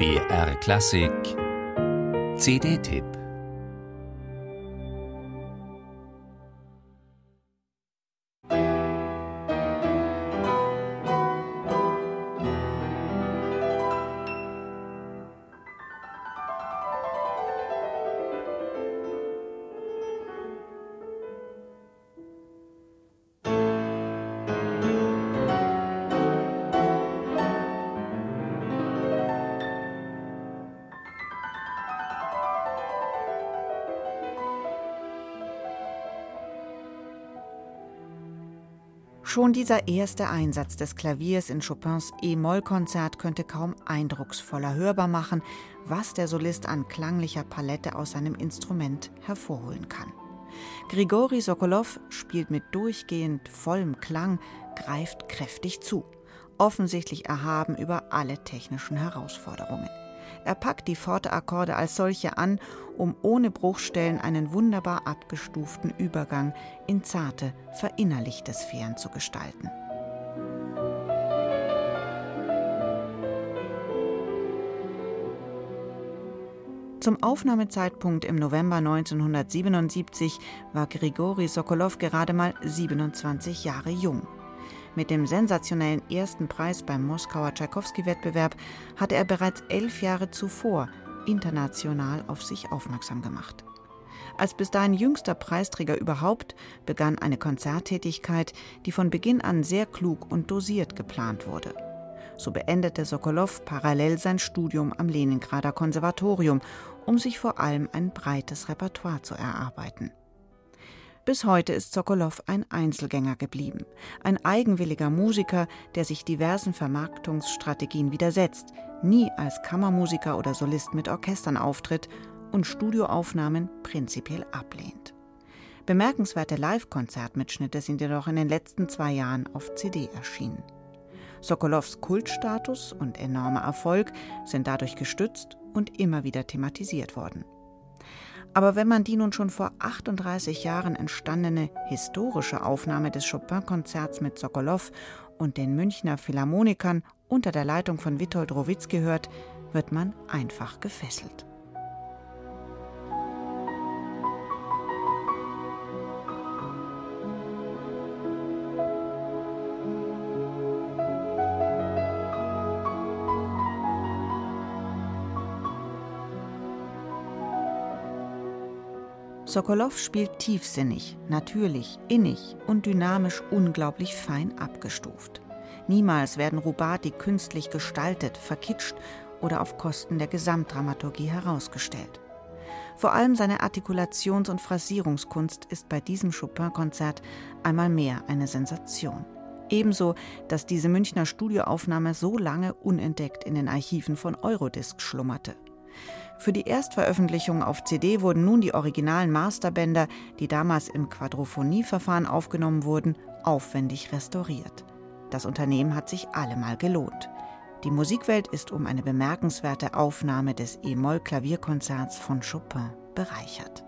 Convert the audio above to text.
BR Klassik. CD-Tipp Schon dieser erste Einsatz des Klaviers in Chopins E-Moll-Konzert könnte kaum eindrucksvoller hörbar machen, was der Solist an klanglicher Palette aus seinem Instrument hervorholen kann. Grigori Sokolow spielt mit durchgehend vollem Klang, greift kräftig zu, offensichtlich erhaben über alle technischen Herausforderungen. Er packt die Forte-Akkorde als solche an, um ohne Bruchstellen einen wunderbar abgestuften Übergang in zarte, verinnerlichte Sphären zu gestalten. Zum Aufnahmezeitpunkt im November 1977 war Grigori Sokolow gerade mal 27 Jahre jung. Mit dem sensationellen ersten Preis beim Moskauer Tschaikowski-Wettbewerb hatte er bereits elf Jahre zuvor international auf sich aufmerksam gemacht. Als bis dahin jüngster Preisträger überhaupt begann eine Konzerttätigkeit, die von Beginn an sehr klug und dosiert geplant wurde. So beendete Sokolow parallel sein Studium am Leningrader Konservatorium, um sich vor allem ein breites Repertoire zu erarbeiten. Bis heute ist Sokolow ein Einzelgänger geblieben, ein eigenwilliger Musiker, der sich diversen Vermarktungsstrategien widersetzt, nie als Kammermusiker oder Solist mit Orchestern auftritt und Studioaufnahmen prinzipiell ablehnt. Bemerkenswerte Live-Konzertmitschnitte sind jedoch in den letzten zwei Jahren auf CD erschienen. Sokolows Kultstatus und enormer Erfolg sind dadurch gestützt und immer wieder thematisiert worden. Aber wenn man die nun schon vor 38 Jahren entstandene historische Aufnahme des Chopin-Konzerts mit Sokolow und den Münchner Philharmonikern unter der Leitung von Witold Rowitzki hört, wird man einfach gefesselt. Sokolow spielt tiefsinnig, natürlich, innig und dynamisch unglaublich fein abgestuft. Niemals werden Rubati künstlich gestaltet, verkitscht oder auf Kosten der Gesamtdramaturgie herausgestellt. Vor allem seine Artikulations- und Phrasierungskunst ist bei diesem Chopin-Konzert einmal mehr eine Sensation. Ebenso, dass diese Münchner Studioaufnahme so lange unentdeckt in den Archiven von Eurodisc schlummerte. Für die Erstveröffentlichung auf CD wurden nun die originalen Masterbänder, die damals im Quadrophonieverfahren aufgenommen wurden, aufwendig restauriert. Das Unternehmen hat sich allemal gelohnt. Die Musikwelt ist um eine bemerkenswerte Aufnahme des E-Moll-Klavierkonzerts von Chopin bereichert.